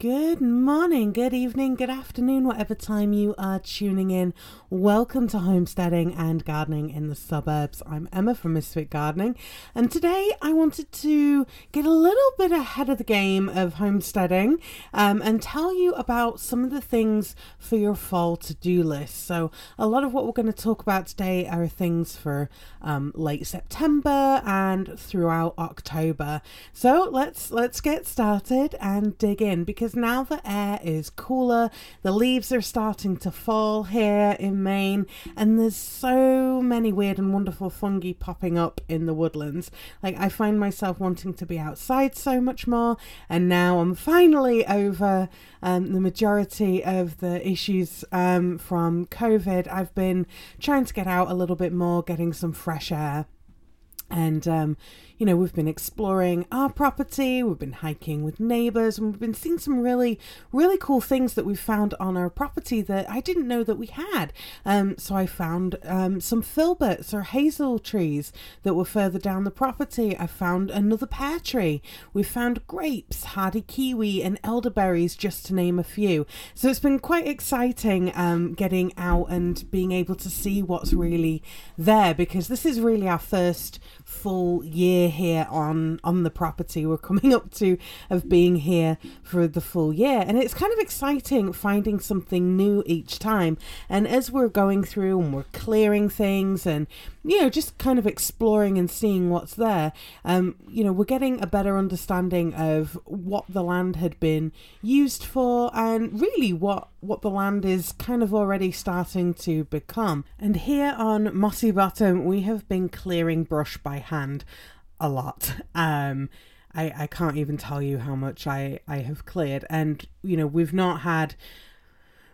Good morning, good evening, good afternoon, whatever time you are tuning in. Welcome to Homesteading and Gardening in the Suburbs. I'm Emma from Misfit Gardening, and today I wanted to get a little bit ahead of the game of homesteading um, and tell you about some of the things for your fall to do list. So, a lot of what we're going to talk about today are things for um, late September and throughout October. So, let's let's get started and dig in because because now the air is cooler, the leaves are starting to fall here in Maine, and there's so many weird and wonderful fungi popping up in the woodlands. Like, I find myself wanting to be outside so much more, and now I'm finally over um, the majority of the issues um, from COVID. I've been trying to get out a little bit more, getting some fresh air. And, um, you know, we've been exploring our property, we've been hiking with neighbors, and we've been seeing some really, really cool things that we found on our property that I didn't know that we had. Um, so I found um, some filberts or hazel trees that were further down the property. I found another pear tree. We found grapes, hardy kiwi, and elderberries, just to name a few. So it's been quite exciting um, getting out and being able to see what's really there because this is really our first full year here on on the property. We're coming up to of being here for the full year, and it's kind of exciting finding something new each time. And as we're going through and we're clearing things and you know, just kind of exploring and seeing what's there, um, you know, we're getting a better understanding of what the land had been used for and really what, what the land is kind of already starting to become. And here on Mossy Bottom, we have been clearing brush by hand a lot. Um, I, I can't even tell you how much I, I have cleared. And, you know, we've not had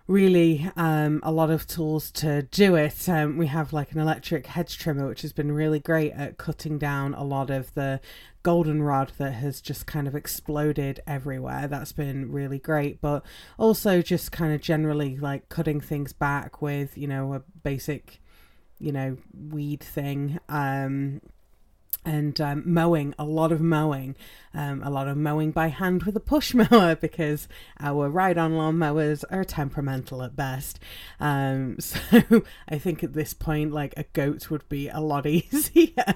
really um, a lot of tools to do it. Um, we have like an electric hedge trimmer, which has been really great at cutting down a lot of the goldenrod that has just kind of exploded everywhere. That's been really great, but also just kind of generally like cutting things back with, you know, a basic, you know, weed thing. Um, and um, mowing, a lot of mowing, um, a lot of mowing by hand with a push mower because our ride on lawn mowers are temperamental at best. Um, so I think at this point, like a goat would be a lot easier.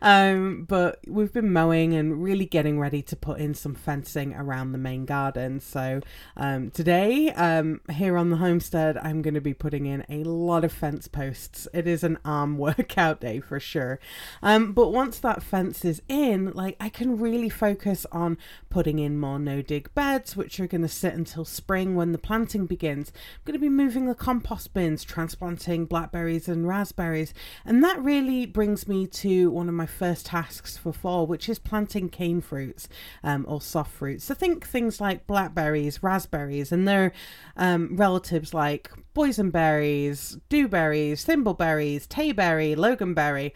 Um, but we've been mowing and really getting ready to put in some fencing around the main garden. So um, today, um, here on the homestead, I'm going to be putting in a lot of fence posts. It is an arm workout day for sure. but once that fence is in, like I can really focus on putting in more no dig beds, which are going to sit until spring when the planting begins. I'm going to be moving the compost bins, transplanting blackberries and raspberries, and that really brings me to one of my first tasks for fall, which is planting cane fruits um, or soft fruits. So think things like blackberries, raspberries, and their um, relatives like boysenberries, dewberries, thimbleberries, tayberry, loganberry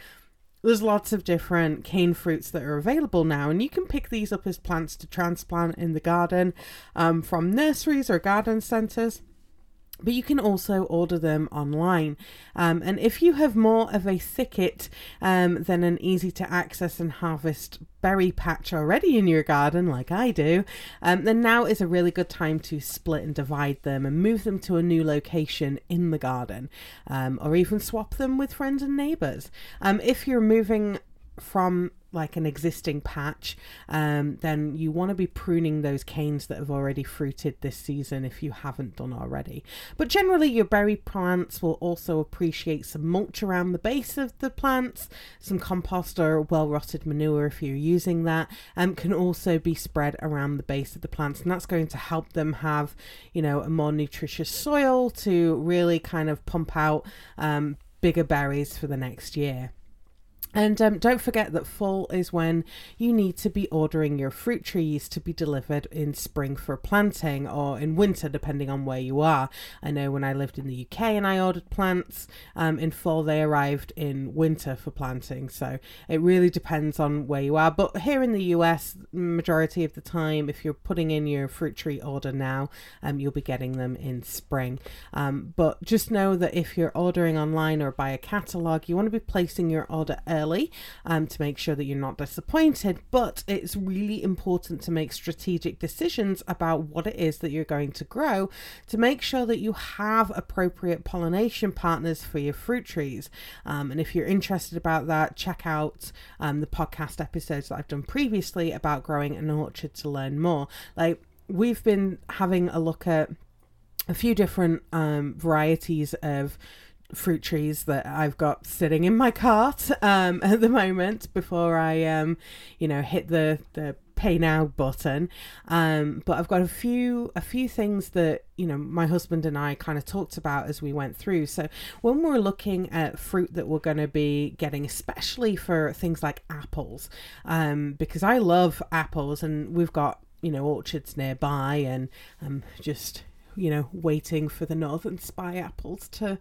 there's lots of different cane fruits that are available now, and you can pick these up as plants to transplant in the garden um, from nurseries or garden centres but you can also order them online. Um, and if you have more of a thicket um, than an easy to access and harvest berry patch already in your garden, like I do, um, then now is a really good time to split and divide them and move them to a new location in the garden, um, or even swap them with friends and neighbors. Um, if you're moving from like an existing patch, um, then you want to be pruning those canes that have already fruited this season if you haven't done already. But generally, your berry plants will also appreciate some mulch around the base of the plants, some compost or well rotted manure if you're using that, um, can also be spread around the base of the plants, and that's going to help them have, you know, a more nutritious soil to really kind of pump out um, bigger berries for the next year. And um, don't forget that fall is when you need to be ordering your fruit trees to be delivered in spring for planting or in winter, depending on where you are. I know when I lived in the UK and I ordered plants um, in fall, they arrived in winter for planting. So it really depends on where you are. But here in the US, majority of the time, if you're putting in your fruit tree order now, um, you'll be getting them in spring. Um, but just know that if you're ordering online or by a catalogue, you want to be placing your order early early um, to make sure that you're not disappointed. But it's really important to make strategic decisions about what it is that you're going to grow to make sure that you have appropriate pollination partners for your fruit trees. Um, and if you're interested about that, check out um, the podcast episodes that I've done previously about growing an orchard to learn more. Like, we've been having a look at a few different um, varieties of fruit trees that I've got sitting in my cart um, at the moment before I um, you know hit the the pay now button. Um, but I've got a few a few things that you know my husband and I kind of talked about as we went through. So when we're looking at fruit that we're going to be getting especially for things like apples um, because I love apples and we've got you know orchards nearby and I'm just you know waiting for the northern spy apples to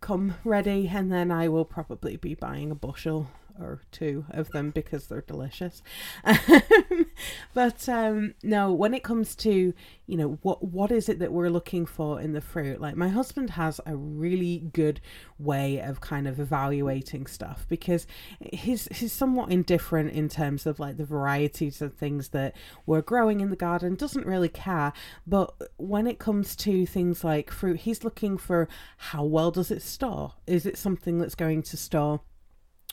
come ready and then I will probably be buying a bushel or two of them because they're delicious. but um, no, when it comes to you know what what is it that we're looking for in the fruit? Like my husband has a really good way of kind of evaluating stuff because he's he's somewhat indifferent in terms of like the varieties of things that we're growing in the garden. Doesn't really care, but when it comes to things like fruit, he's looking for how well does it store? Is it something that's going to store?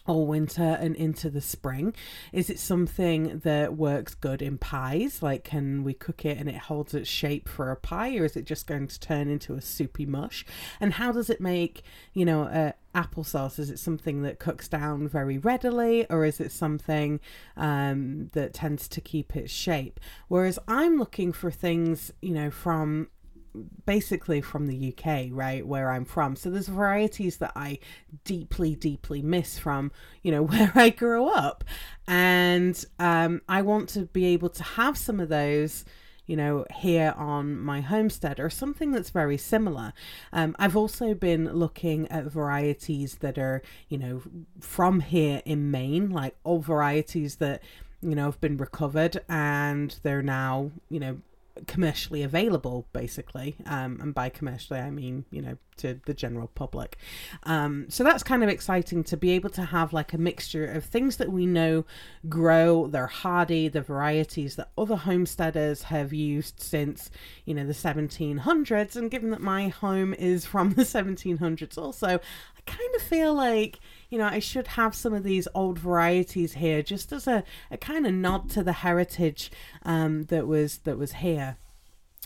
All winter and into the spring? Is it something that works good in pies? Like, can we cook it and it holds its shape for a pie, or is it just going to turn into a soupy mush? And how does it make, you know, uh, applesauce? Is it something that cooks down very readily, or is it something um, that tends to keep its shape? Whereas I'm looking for things, you know, from basically from the UK, right, where I'm from. So there's varieties that I deeply, deeply miss from, you know, where I grew up. And um, I want to be able to have some of those you know, here on my homestead or something that's very similar. Um, I've also been looking at varieties that are, you know, from here in Maine, like all varieties that, you know, have been recovered and they're now, you know, commercially available basically um, and by commercially i mean you know to the general public. Um, so that's kind of exciting to be able to have like a mixture of things that we know grow they're hardy the varieties that other homesteaders have used since you know the 1700s and given that my home is from the 1700s also kind of feel like you know, I should have some of these old varieties here just as a, a kind of nod to the heritage um, that was that was here.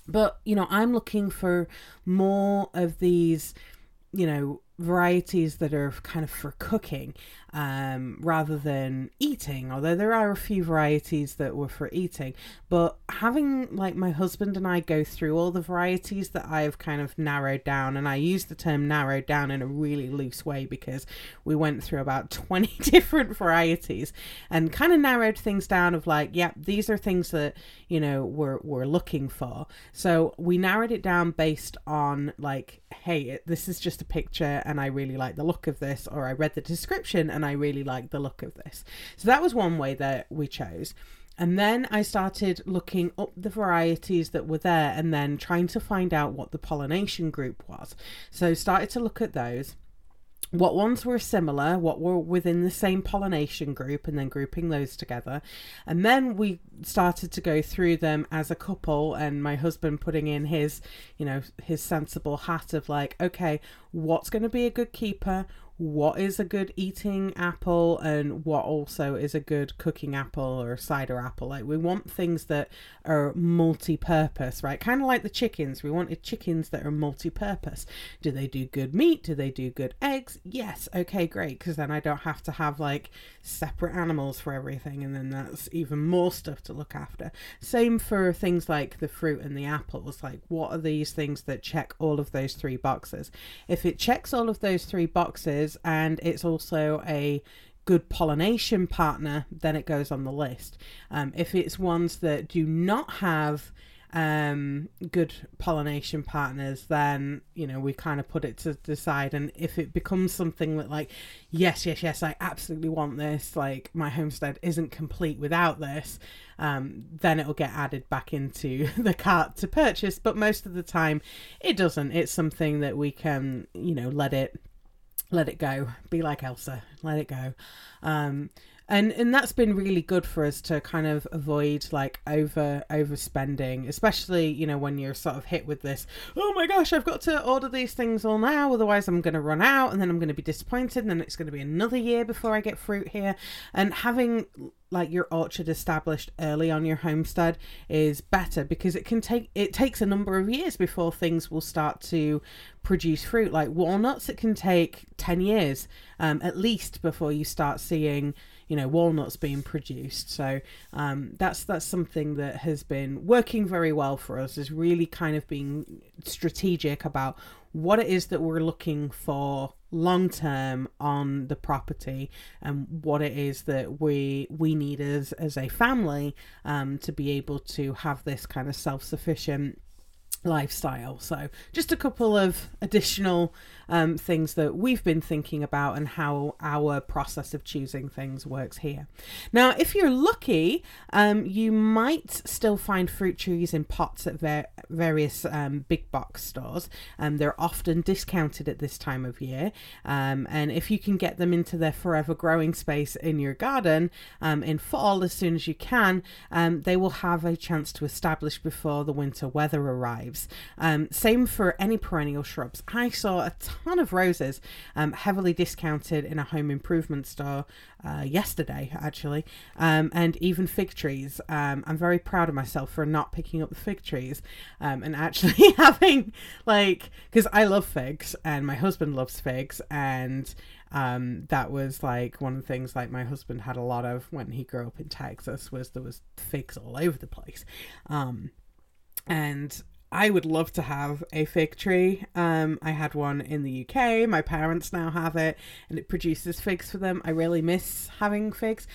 But you know, I'm looking for more of these, you know, varieties that are kind of for cooking um, rather than eating. Although there are a few varieties that were for eating, but having like my husband and I go through all the varieties that I've kind of narrowed down, and I use the term narrowed down in a really loose way because we went through about 20 different varieties and kind of narrowed things down of like, yep, yeah, these are things that, you know, we're, we're looking for. So we narrowed it down based on like, hey, this is just a picture and I really like the look of this, or I read the description and I really like the look of this. So that was one way that we chose. And then I started looking up the varieties that were there and then trying to find out what the pollination group was. So started to look at those what ones were similar, what were within the same pollination group, and then grouping those together. And then we started to go through them as a couple, and my husband putting in his, you know, his sensible hat of like, okay, what's going to be a good keeper? What is a good eating apple and what also is a good cooking apple or cider apple. Like we want things that are multi-purpose, right? Kind of like the chickens. We wanted chickens that are multi-purpose. Do they do good meat? Do they do good eggs? Yes. Okay, great. Because then I don't have to have like separate animals for everything, and then that's even more stuff to look after. Same for things like the fruit and the apples. Like what are these things that check all of those three boxes? If it checks all of those three boxes is and it's also a good pollination partner, then it goes on the list. Um, if it's ones that do not have um, good pollination partners, then you know we kind of put it to the side. And if it becomes something that, like, yes, yes, yes, I absolutely want this, like my homestead isn't complete without this, um, then it'll get added back into the cart to purchase. But most of the time, it doesn't. It's something that we can, you know, let it let it go. Be like Elsa. Let it go. Um, and and that's been really good for us to kind of avoid like over overspending especially you know when you're sort of hit with this oh my gosh i've got to order these things all now otherwise i'm going to run out and then i'm going to be disappointed and then it's going to be another year before i get fruit here. And having like your orchard established early on your homestead is better because it can take it takes a number of years before things will start to produce fruit. Like walnuts it can take 10 years um, at least before you start seeing you know walnuts being produced. So um, that's that's something that has been working very well for us. Is really kind of being strategic about what it is that we're looking for long term on the property and what it is that we we need as as a family um, to be able to have this kind of self sufficient lifestyle. So, just a couple of additional um, things that we've been thinking about and how our process of choosing things works here. Now, if you're lucky, um, you might still find fruit trees in pots at ver- various um, big box stores. Um, they're often discounted at this time of year. Um, and if you can get them into their forever growing space in your garden um, in fall as soon as you can, they will have a chance to establish before the winter weather arrives. same for any perennial shrubs. I saw a ton of roses um, heavily discounted in a home improvement store uh, yesterday, actually, um, and even fig trees. Um, I'm very proud of myself for not picking up the fig trees um, and actually having, like, because I love figs and my husband loves figs, and um, that was like one of the things like my husband had a lot of when he grew up in Texas was there was figs all over the place. Um, and I would love to have a fig tree. Um, I had one in the UK. My parents now have it, and it produces figs for them. I really miss having figs,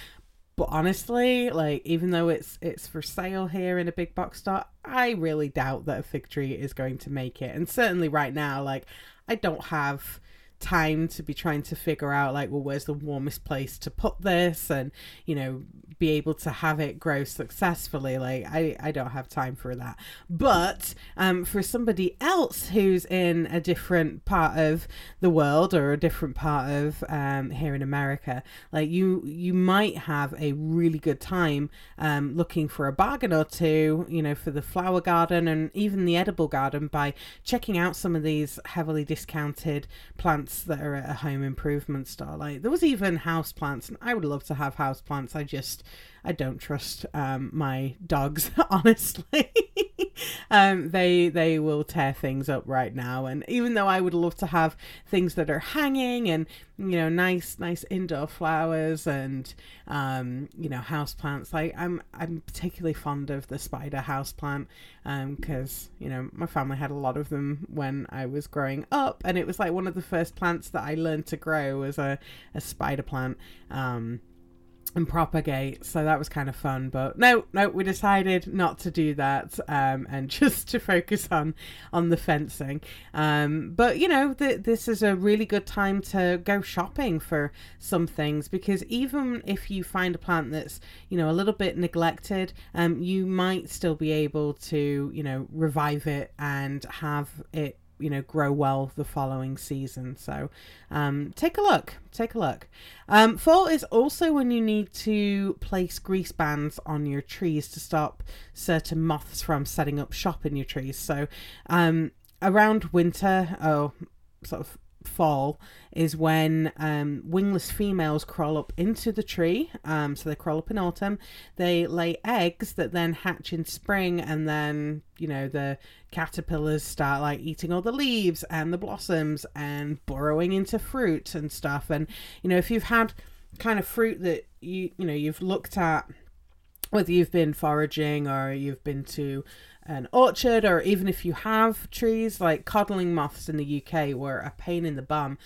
but honestly, like even though it's it's for sale here in a big box store, I really doubt that a fig tree is going to make it. And certainly right now, like I don't have time to be trying to figure out like well where's the warmest place to put this? And you know be able to have it grow successfully. Like i i don't have time for that. But um for somebody else who's in a different part of the world or a different part of um here in america like you you might have a really good time um looking for a bargain or two you know for the flower garden and even the edible garden by checking out some of these heavily discounted plants plants that are at a home improvement store. Like there was even house plants, and I would love to have house plants. I just I don't trust um, my dogs honestly. um, they they will tear things up right now, and even though I would love to have things that are hanging and you know nice nice indoor flowers and um, you know house plants, like I'm I'm particularly fond of the spider house plant because um, you know my family had a lot of them when I was growing up, and it was like one of the first plants that I learned to grow was a a spider plant. Um, and propagate. So that was kind of fun. But no, no, we decided not to do that um, and just to focus on on the fencing. Um, but you know, th- this is a really good time to go shopping for some things because even if you find a plant that's you know a little bit neglected, um, you might still be able to you know revive it and have it you know grow well the following season. So um, take a look take a look. Um, fall is also when you need to place grease bands on your trees to stop certain moths from setting up shop in your trees. So um, around winter oh sort of fall is when um, wingless females crawl up into the tree. Um, so they crawl up in autumn. They lay eggs that then hatch in spring, and then you know the caterpillars start like eating all the leaves and the blossoms and burrowing into fruit and stuff. And you know if you've had kind of fruit that you you know you've looked at whether you've been foraging or you've been to an orchard or even if you have trees like codling moths in the UK were a pain in the bum.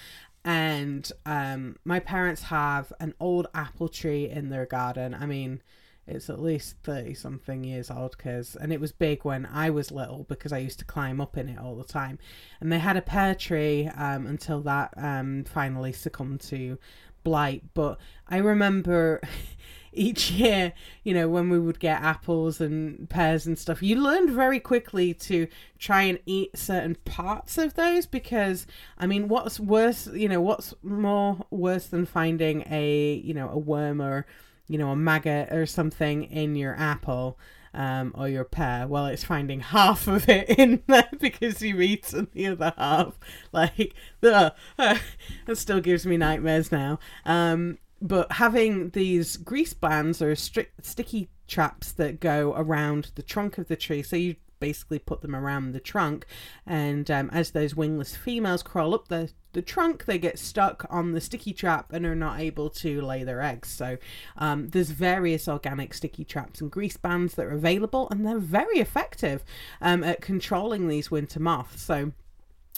And um, my parents have an old apple tree in their garden. I mean it's at least 30 something years old because and it was big when I was little because I used to climb up in it all the time. And they had a pear tree um, until that um, finally succumbed to blight. But I remember each year, you know, when we would get apples and pears and stuff, you learned very quickly to try and eat certain parts of those because, I mean, what's worse, you know, what's more worse than finding a, you know, a worm or, you know, a maggot or something in your apple? um, or your pear, well, it's finding half of it in there because you've eaten the other half. Like, uh, it still gives me nightmares now. Um, but having these grease bands or stri- sticky traps that go around the trunk of the tree, so you basically put them around the trunk. And um, as those wingless females crawl up the, the trunk, they get stuck on the sticky trap and are not able to lay their eggs. So um, there's various organic sticky traps and grease bands that are available, and they're very effective um, at controlling these winter moths. So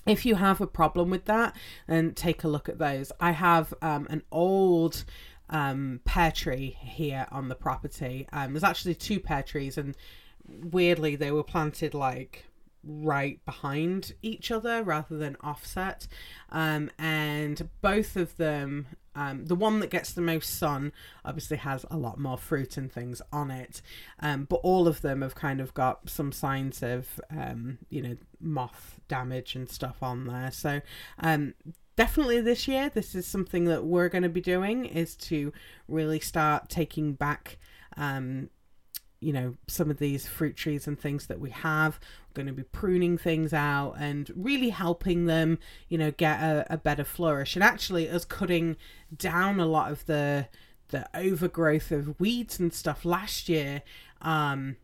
if you have a problem with that, then take a look at those. I have um, an old um, pear tree here on the property. Um, there's actually two pear trees, and weirdly they were planted like right behind each other rather than offset um, and both of them um, the one that gets the most sun obviously has a lot more fruit and things on it. Um, but all of them have kind of got some signs of um, you know moth damage and stuff on there. So um, definitely this year this is something that we're going to be doing is to really start taking back um, you know some of these fruit trees and things that we have going to be pruning things out and really helping them you know get a, a better flourish. And actually us cutting down a lot of the the overgrowth of weeds and stuff last year um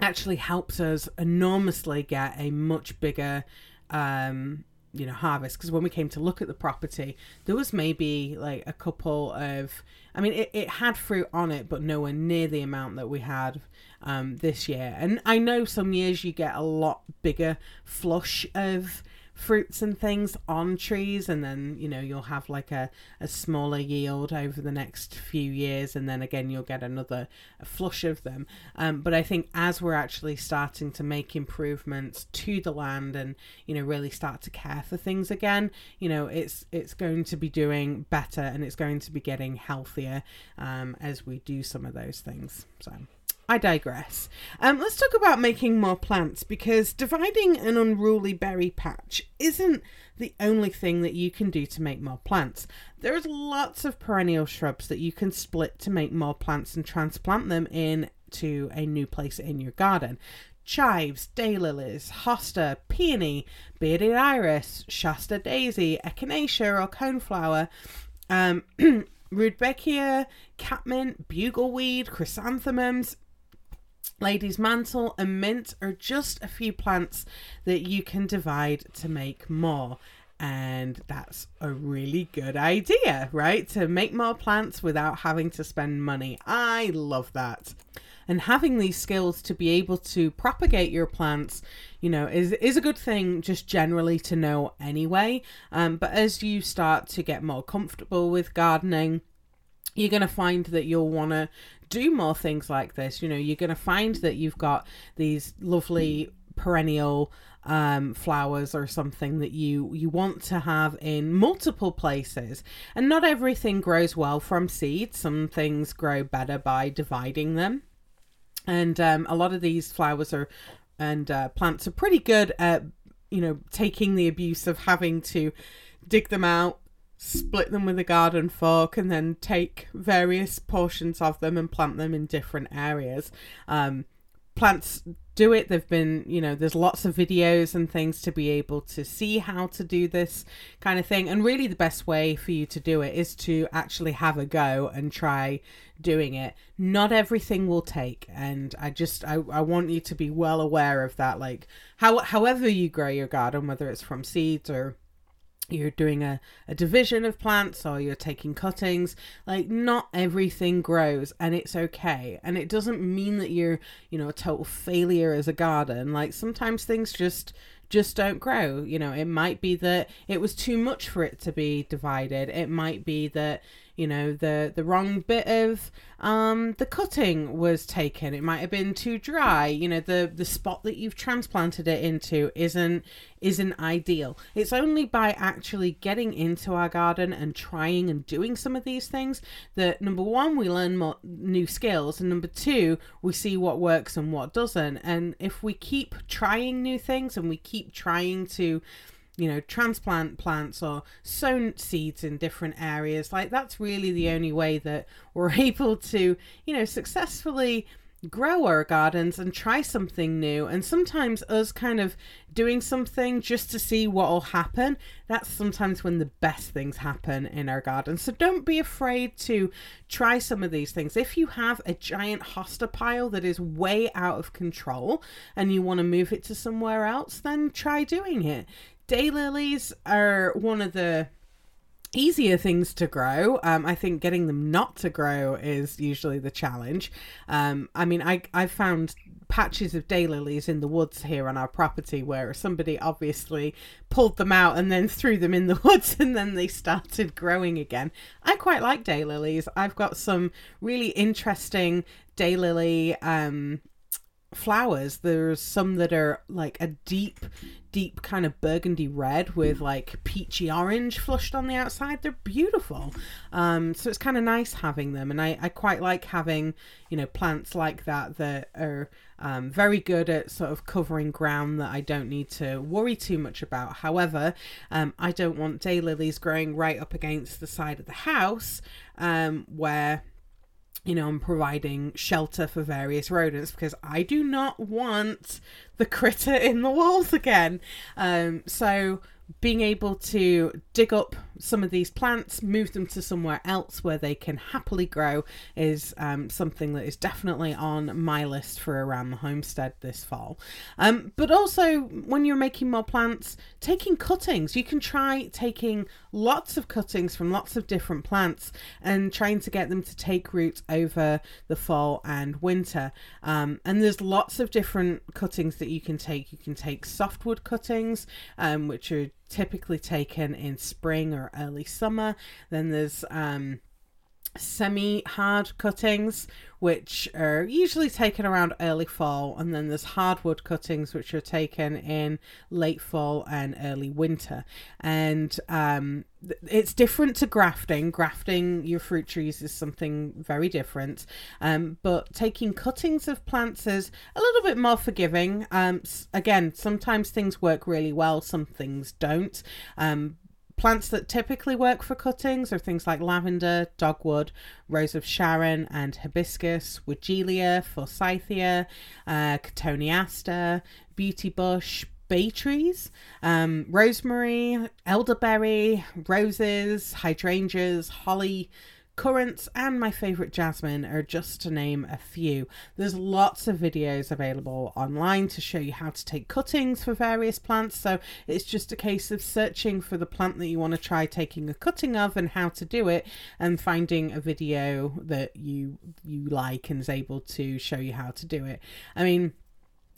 actually helps us enormously get a much bigger um you know harvest because when we came to look at the property there was maybe like a couple of i mean it, it had fruit on it but nowhere near the amount that we had um, this year. And i know some years you get a lot bigger flush of fruits and things on trees and then you know you'll have like a, a smaller yield over the next few years and then again you'll get another flush of them. Um, but i think as we're actually starting to make improvements to the land and you know really start to care for things again you know it's it's going to be doing better and it's going to be getting healthier um, as we do some of those things so I digress. Um, let's talk about making more plants because dividing an unruly berry patch isn't the only thing that you can do to make more plants. There's lots of perennial shrubs that you can split to make more plants and transplant them into a new place in your garden. Chives, daylilies, hosta, peony, bearded iris, Shasta daisy, echinacea or coneflower, um, rudbeckia, catmint, bugleweed, chrysanthemums, Lady's Mantle and Mint are just a few plants that you can divide to make more. And that's a really good idea, right? To make more plants without having to spend money. I love that. And having these skills to be able to propagate your plants, you know, is is a good thing just generally to know anyway. Um, but as you start to get more comfortable with gardening, you're going to find that you'll want to do more things like this. You know, you're going to find that you've got these lovely perennial um, flowers or something that you you want to have in multiple places. And not everything grows well from seeds. Some things grow better by dividing them. And um, a lot of these flowers are and uh, plants are pretty good at you know taking the abuse of having to dig them out split them with a garden fork and then take various portions of them and plant them in different areas. Um, plants do it. They've been, you know, there's lots of videos and things to be able to see how to do this kind of thing. And really, the best way for you to do it is to actually have a go and try doing it. Not everything will take. And I just, I, I want you to be well aware of that. Like, how, however you grow your garden, whether it's from seeds or you're doing a, a division of plants or you're taking cuttings like not everything grows and it's okay. And it doesn't mean that you're you know a total failure as a garden. Like sometimes things just just don't grow. You know it might be that it was too much for it to be divided. It might be that you know the the wrong bit of um, the cutting was taken. It might have been too dry. You know the the spot that you've transplanted it into isn't isn't ideal. It's only by actually getting into our garden and trying and doing some of these things that number one we learn more new skills and number two we see what works and what doesn't. And if we keep trying new things and we keep trying to you know, transplant plants or sown seeds in different areas. Like that's really the only way that we're able to, you know, successfully grow our gardens and try something new. And sometimes us kind of doing something just to see what will happen, that's sometimes when the best things happen in our garden. So don't be afraid to try some of these things. If you have a giant hosta pile that is way out of control and you want to move it to somewhere else, then try doing it daylilies are one of the easier things to grow. Um, I think getting them not to grow is usually the challenge. Um, I mean, I I found patches of daylilies in the woods here on our property where somebody obviously pulled them out and then threw them in the woods and then they started growing again. I quite like daylilies. I've got some really interesting daylily um flowers. There's some that are like a deep, deep kind of burgundy red with like peachy orange flushed on the outside. They're beautiful. Um, so it's kind of nice having them, and I, I quite like having you know plants like that that are um, very good at sort of covering ground that I don't need to worry too much about. However, um, I don't want daylilies growing right up against the side of the house um, where you know, I'm providing shelter for various rodents because I do not want the critter in the walls again. Um, so being able to dig up some of these plants, move them to somewhere else where they can happily grow, is um, something that is definitely on my list for around the homestead this fall. Um, but also, when you're making more plants, taking cuttings, you can try taking lots of cuttings from lots of different plants and trying to get them to take root over the fall and winter. Um, and there's lots of different cuttings that you can take. You can take softwood cuttings, um, which are typically taken in spring or early summer. Then there's um, semi hard cuttings, which are usually taken around early fall, and then there's hardwood cuttings, which are taken in late fall and early winter. And um, it's different to grafting. Grafting your fruit trees is something very different, um, but taking cuttings of plants is a little bit more forgiving. Um, again, sometimes things work really well, some things don't. Um, Plants that typically work for cuttings are things like lavender, dogwood, rose of Sharon, and hibiscus, Weigela, forsythia, uh, cotoneaster, beauty bush, bay trees, um, rosemary, elderberry, roses, hydrangeas, holly, currants and my favorite jasmine are just to name a few. There's lots of videos available online to show you how to take cuttings for various plants, so it's just a case of searching for the plant that you want to try taking a cutting of and how to do it and finding a video that you you like and is able to show you how to do it. I mean,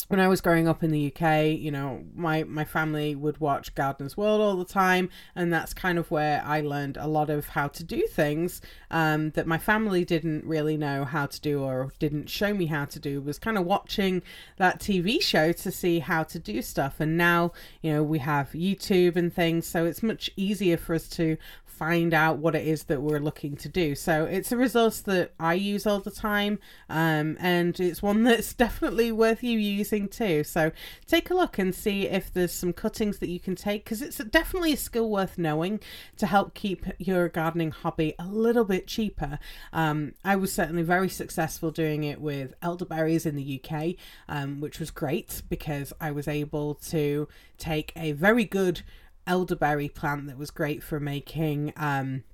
when I was growing up in the UK, you know, my, my family would watch Gardener's World all the time, and that's kind of where I learned a lot of how to do things um, that my family didn't really know how to do or didn't show me how to do. Was kind of watching that TV show to see how to do stuff, and now you know we have YouTube and things, so it's much easier for us to find out what it is that we're looking to do. So it's a resource that I use all the time, um, and it's one that's definitely worth you using too. So take a look and see if there's some cuttings that you can take because it's definitely a skill worth knowing to help keep your gardening hobby a little bit cheaper. Um, I was certainly very successful doing it with elderberries in the UK, um, which was great because I was able to take a very good elderberry plant that was great for making um,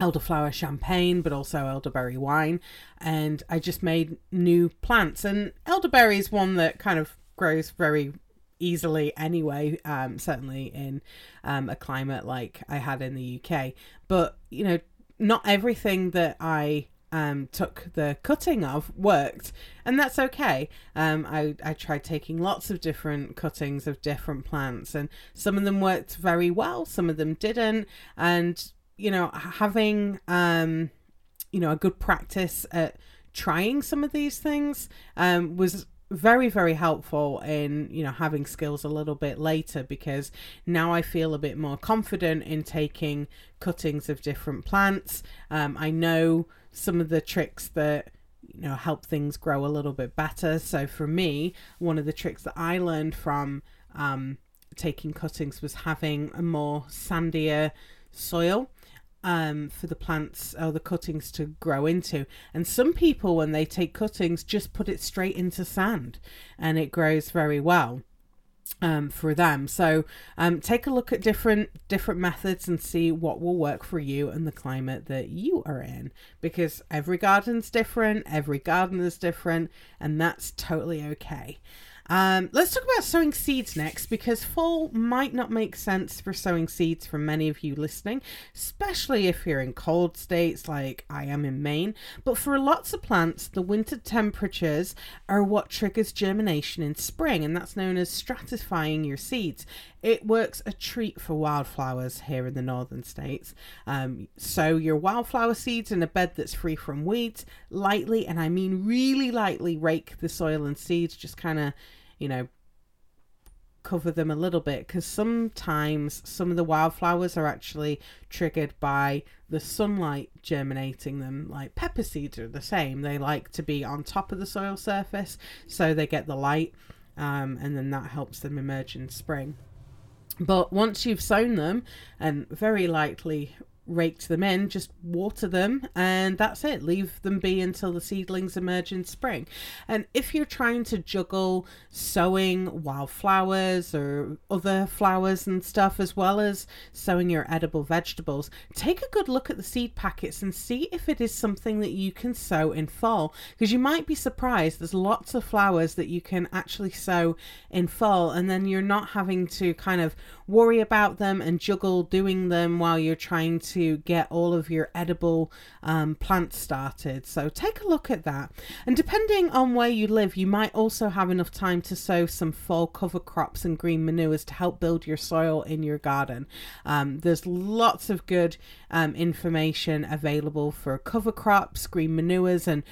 elderflower champagne, but also elderberry wine. And I just made new plants. And elderberry is one that kind of grows very easily anyway, um, certainly in um, a climate like I had in the UK. But, you know, not everything that I um, took the cutting of worked, and that's okay. Um, I, I tried taking lots of different cuttings of different plants, and some of them worked very well, some of them didn't, and you know, having, um, you know, a good practice at trying some of these things um, was very very helpful in you know having skills a little bit later because now i feel a bit more confident in taking cuttings of different plants. Um, i know some of the tricks that you know help things grow a little bit better. So for me one of the tricks that i learned from um, taking cuttings was having a more sandier soil um, for the plants or the cuttings to grow into. And some people, when they take cuttings, just put it straight into sand and it grows very well um, for them. So um, take a look at different different methods and see what will work for you and the climate that you are in. Because every garden's different, every garden is different, and that's totally okay. Um, let's talk about sowing seeds next because fall might not make sense for sowing seeds for many of you listening, especially if you're in cold states like I am in Maine. But for lots of plants, the winter temperatures are what triggers germination in spring, and that's known as stratifying your seeds. It works a treat for wildflowers here in the northern states. Um, sow your wildflower seeds in a bed that's free from weeds, lightly, and I mean really lightly rake the soil and seeds, just kind of you know, cover them a little bit because sometimes some of the wildflowers are actually triggered by the sunlight germinating them like pepper seeds are the same. They like to be on top of the soil surface so they get the light um, and then that helps them emerge in spring. But once you've sown them and very likely raked them in, just water them, and that's it. Leave them be until the seedlings emerge in spring. And if you're trying to juggle sowing wildflowers or other flowers and stuff, as well as sowing your edible vegetables, take a good look at the seed packets and see if it is something that you can sow in fall. Because you might be surprised, there's lots of flowers that you can actually sow in fall, and then you're not having to kind of worry about them and juggle doing them while you're trying to get all of your edible um, plants started. So take a look at that. And depending on where you live, you might also have enough time to sow some fall cover crops and green manures to help build your soil in your garden. Um, there's lots of good um, information available for cover crops, green manures, and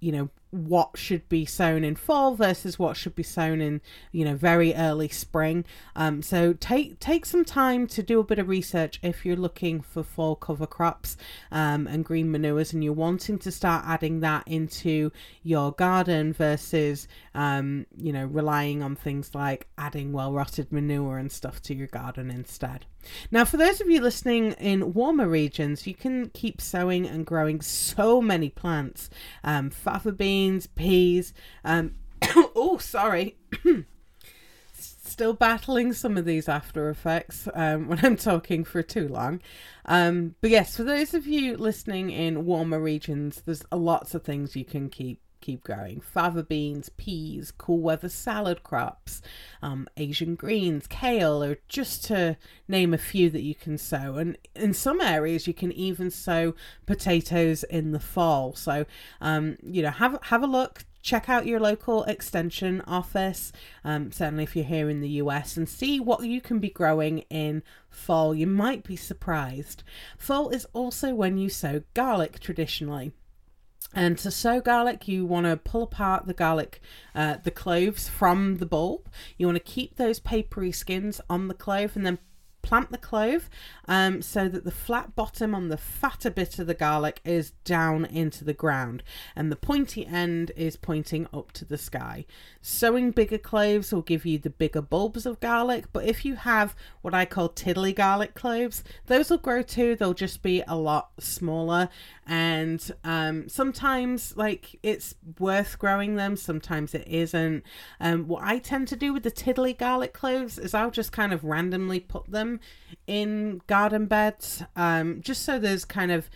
you know what should be sown in fall versus what should be sown in you know very early spring. Um, so take take some time to do a bit of research if you're looking for fall cover crops um, and green manures and you're wanting to start adding that into your garden versus um, you know relying on things like adding well rotted manure and stuff to your garden instead now, for those of you listening in warmer regions, you can keep sowing and growing so many plants um, fava beans, peas. Um, oh, sorry. Still battling some of these after effects um, when I'm talking for too long. Um, but yes, for those of you listening in warmer regions, there's lots of things you can keep keep growing. Fava beans, peas, cool weather salad crops, um, Asian greens, kale, or just to name a few that you can sow. And in some areas, you can even sow potatoes in the fall. So, um, you know, have have a look. Check out your local extension office, um, certainly if you're here in the US, and see what you can be growing in fall. You might be surprised. Fall is also when you sow garlic traditionally. And to sow garlic, you want to pull apart the garlic, uh, the cloves from the bulb. You want to keep those papery skins on the clove and then plant the clove um, so that the flat bottom on the fatter bit of the garlic is down into the ground and the pointy end is pointing up to the sky. Sowing bigger cloves will give you the bigger bulbs of garlic, but if you have what I call tiddly garlic cloves, those will grow too. They'll just be a lot smaller and um, sometimes like it's worth growing them, sometimes it isn't. Um, what I tend to do with the tiddly garlic cloves is I'll just kind of randomly put them in garden beds, um, just so there's kind of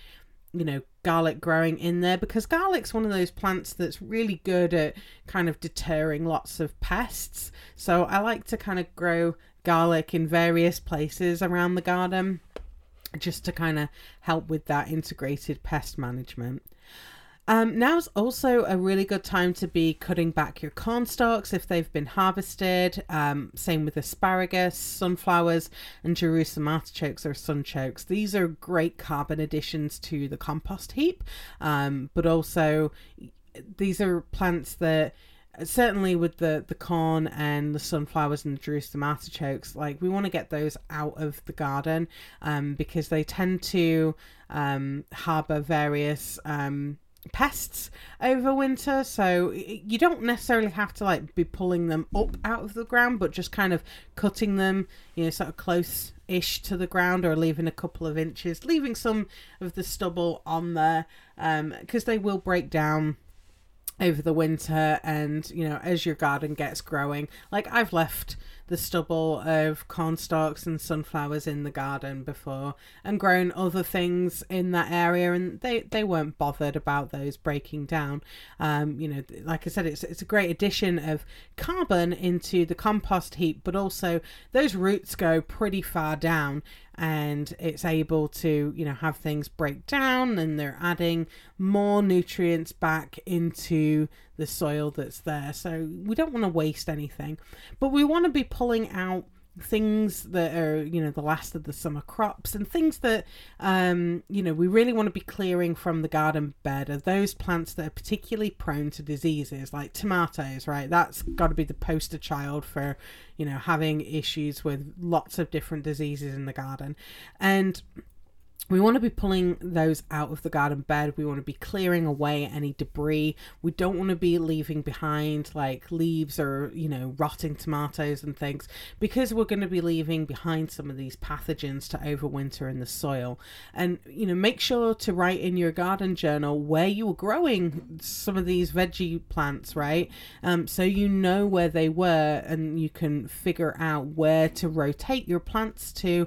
you know garlic growing in there because garlic's one of those plants that's really good at kind of deterring lots of pests so i like to kind of grow garlic in various places around the garden just to kind of help with that integrated pest management Um, now's also a really good time to be cutting back your corn stalks if they've been harvested. Um, same with asparagus, sunflowers, and Jerusalem artichokes or sunchokes. These are great carbon additions to the compost heap, um, but also these are plants that certainly with the the corn and the sunflowers and the Jerusalem artichokes, like we want to get those out of the garden um, because they tend to um, harbor various um, pests over winter. So you don't necessarily have to like be pulling them up out of the ground but just kind of cutting them you know sort of close ish to the ground or leaving a couple of inches leaving some of the stubble on there because um, they will break down over the winter and you know as your garden gets growing like i've left the stubble of corn stalks and sunflowers in the garden before and grown other things in that area and they they weren't bothered about those breaking down. Um, you know like i said it's it's a great addition of carbon into the compost heap but also those roots go pretty far down and it's able to you know have things break down and they're adding more nutrients back into the soil that's there. So we don't want to waste anything but we want to be pulling out things that are you know the last of the summer crops and things that um you know we really want to be clearing from the garden bed are those plants that are particularly prone to diseases like tomatoes right? That's got to be the poster child for you know having issues with lots of different diseases in the garden. And we want to be pulling those out of the garden bed. We want to be clearing away any debris. We don't want to be leaving behind like leaves or, you know, rotting tomatoes and things because we're going to be leaving behind some of these pathogens to overwinter in the soil. And, you know, make sure to write in your garden journal where you were growing some of these veggie plants, right? Um, so you know where they were and you can figure out where to rotate your plants to,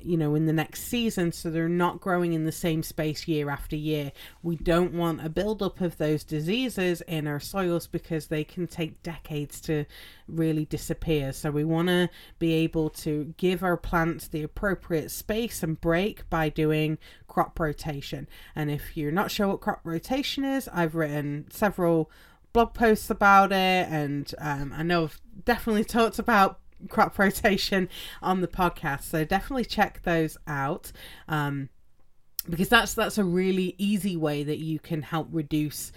you know, in the next season so they're not growing in the same space year after year. We don't want a buildup of those diseases in our soils because they can take decades to really disappear. So we want to be able to give our plants the appropriate space and break by doing crop rotation. And if you're not sure what crop rotation is, I've written several blog posts about it, and um, I know I've definitely talked about crop rotation on the podcast. So definitely check those out. Um, because that's that's a really easy way that you can help reduce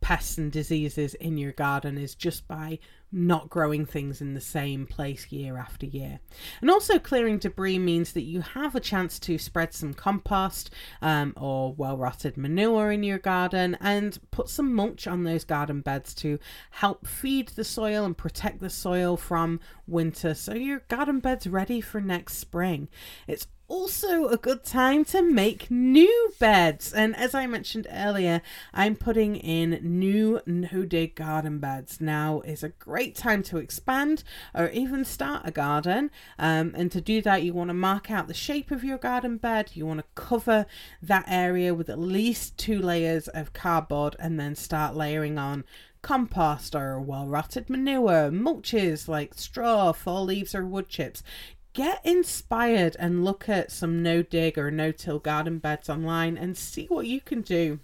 pests and diseases in your garden is just by not growing things in the same place year after year. And also, clearing debris means that you have a chance to spread some compost um, or well rotted manure in your garden and put some mulch on those garden beds to help feed the soil and protect the soil from winter so your garden bed's ready for next spring. It's also a good time to make new beds. And as I mentioned earlier, I'm putting in new no dig garden beds. Now is a great time to expand or even start a garden. Um, and to do that, you want to mark out the shape of your garden bed. You want to cover that area with at least two layers of cardboard and then start layering on compost or well rotted manure, mulches like straw, fall leaves, or wood chips get inspired and look at some no dig or no till garden beds online and see what you can do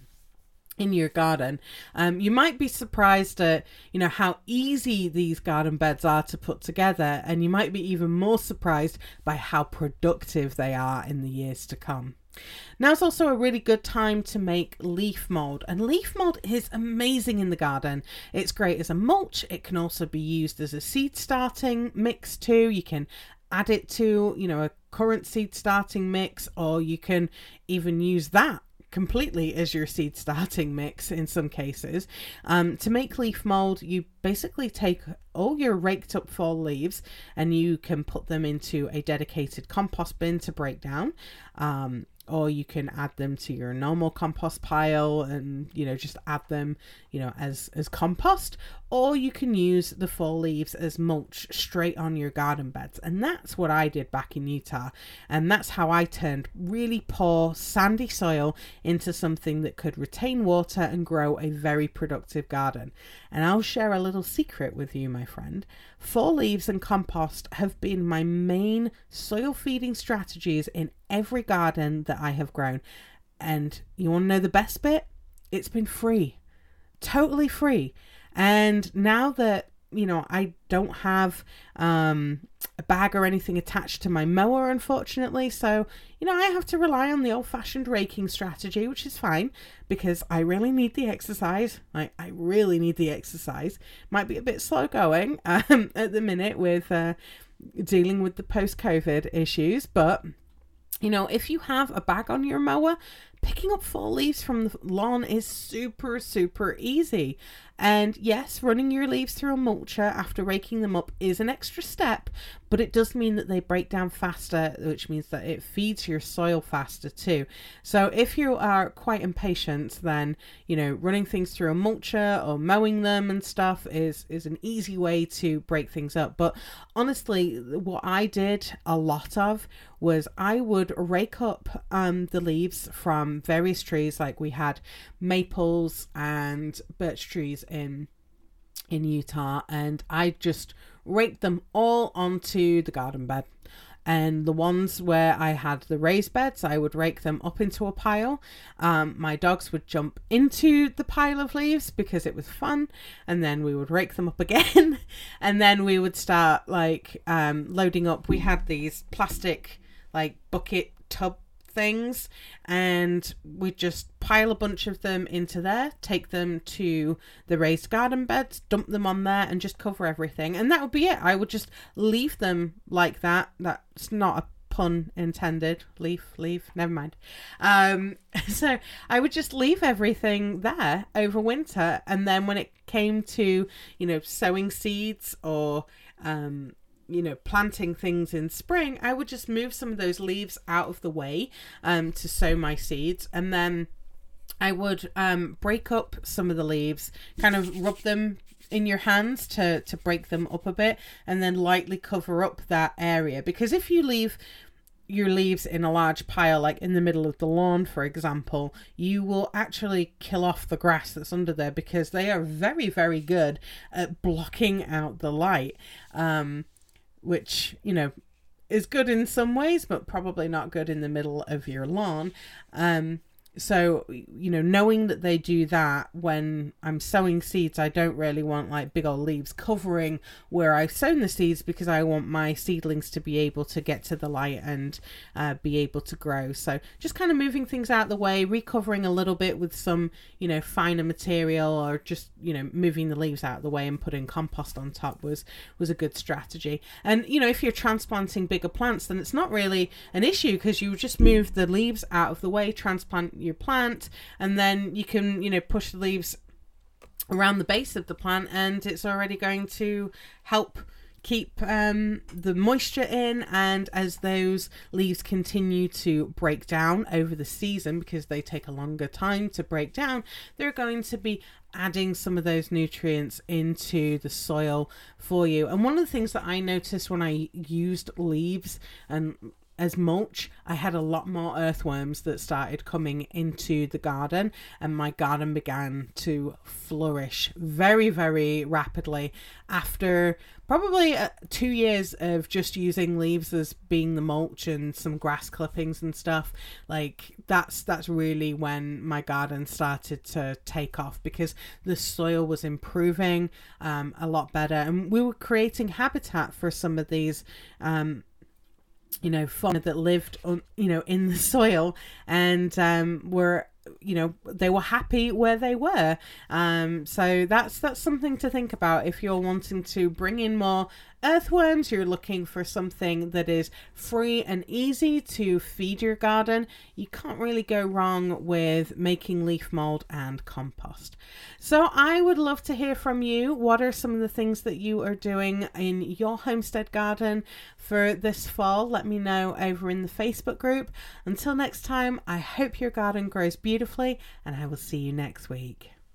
in your garden. Um, you might be surprised at you know how easy these garden beds are to put together, and you might be even more surprised by how productive they are in the years to come. Now's also a really good time to make leaf mold, and leaf mold is amazing in the garden. It's great as a mulch, it can also be used as a seed starting mix too. You can add it to, you know, a current seed starting mix, or you can even use that completely as your seed starting mix in some cases. Um, to make leaf mold, you basically take all your raked up fall leaves and you can put them into a dedicated compost bin to break down. Um, or you can add them to your normal compost pile and you know just add them you know as as compost or you can use the fall leaves as mulch straight on your garden beds. And that's what I did back in Utah. And that's how I turned really poor sandy soil into something that could retain water and grow a very productive garden. And I'll share a little secret with you my friend fall leaves and compost have been my main soil feeding strategies in every garden that I have grown. And you want to know the best bit? It's been free, totally free. And now that you know, I don't have um, a bag or anything attached to my mower, unfortunately. So, you know, I have to rely on the old fashioned raking strategy, which is fine because I really need the exercise. I, I really need the exercise. Might be a bit slow going um, at the minute with uh, dealing with the post COVID issues, but. You know, if you have a bag on your mower, picking up fall leaves from the lawn is super, super easy. And yes, running your leaves through a mulcher after raking them up is an extra step, but it does mean that they break down faster, which means that it feeds your soil faster too. So if you are quite impatient, then you know running things through a mulcher or mowing them and stuff is is an easy way to break things up. But honestly, what I did a lot of was I would rake up um, the leaves from various trees, like we had maples and birch trees in in Utah, and I just raked them all onto the garden bed. And the ones where I had the raised beds, I would rake them up into a pile. Um, my dogs would jump into the pile of leaves because it was fun, and then we would rake them up again, and then we would start like um, loading up. We had these plastic like bucket tub things and we just pile a bunch of them into there take them to the raised garden beds dump them on there and just cover everything. And that would be it. I would just leave them like that. That's not a pun intended. Leaf leave never mind. Um so i would just leave everything there over winter. And then when it came to you know sowing seeds or um you know, planting things in spring, I would just move some of those leaves out of the way um, to sow my seeds. And then I would um, break up some of the leaves, kind of rub them in your hands to, to break them up a bit, and then lightly cover up that area. Because if you leave your leaves in a large pile, like in the middle of the lawn, for example, you will actually kill off the grass that's under there because they are very, very good at blocking out the light. Um, which, you know, is good in some ways, but probably not good in the middle of your lawn. Um, so you know knowing that they do that when i'm sowing seeds i don't really want like big old leaves covering where i've sown the seeds because i want my seedlings to be able to get to the light and uh, be able to grow. So just kind of moving things out the way recovering a little bit with some you know finer material or just you know moving the leaves out of the way and putting compost on top was was a good strategy. And you know if you're transplanting bigger plants then it's not really an issue because you just move the leaves out of the way transplant your plant and then you can you know push the leaves around the base of the plant and it's already going to help keep um, the moisture in and as those leaves continue to break down over the season because they take a longer time to break down they're going to be adding some of those nutrients into the soil for you. And one of the things that i noticed when i used leaves and as mulch, I had a lot more earthworms that started coming into the garden, and my garden began to flourish very, very rapidly after probably uh, two years of just using leaves as being the mulch and some grass clippings and stuff. Like that's that's really when my garden started to take off because the soil was improving um, a lot better, and we were creating habitat for some of these. Um, you know, fauna that lived on, you know, in the soil and um, were you know they were happy where they were. Um so that's that's something to think about if you're wanting to bring in more earthworms you're looking for something that is free and easy to feed your garden. You can't really go wrong with making leaf mold and compost. So i would love to hear from you. What are some of the things that you are doing in your homestead garden for this fall? Let me know over in the facebook group. Until next time i hope your garden grows beautifully and I will see you next week.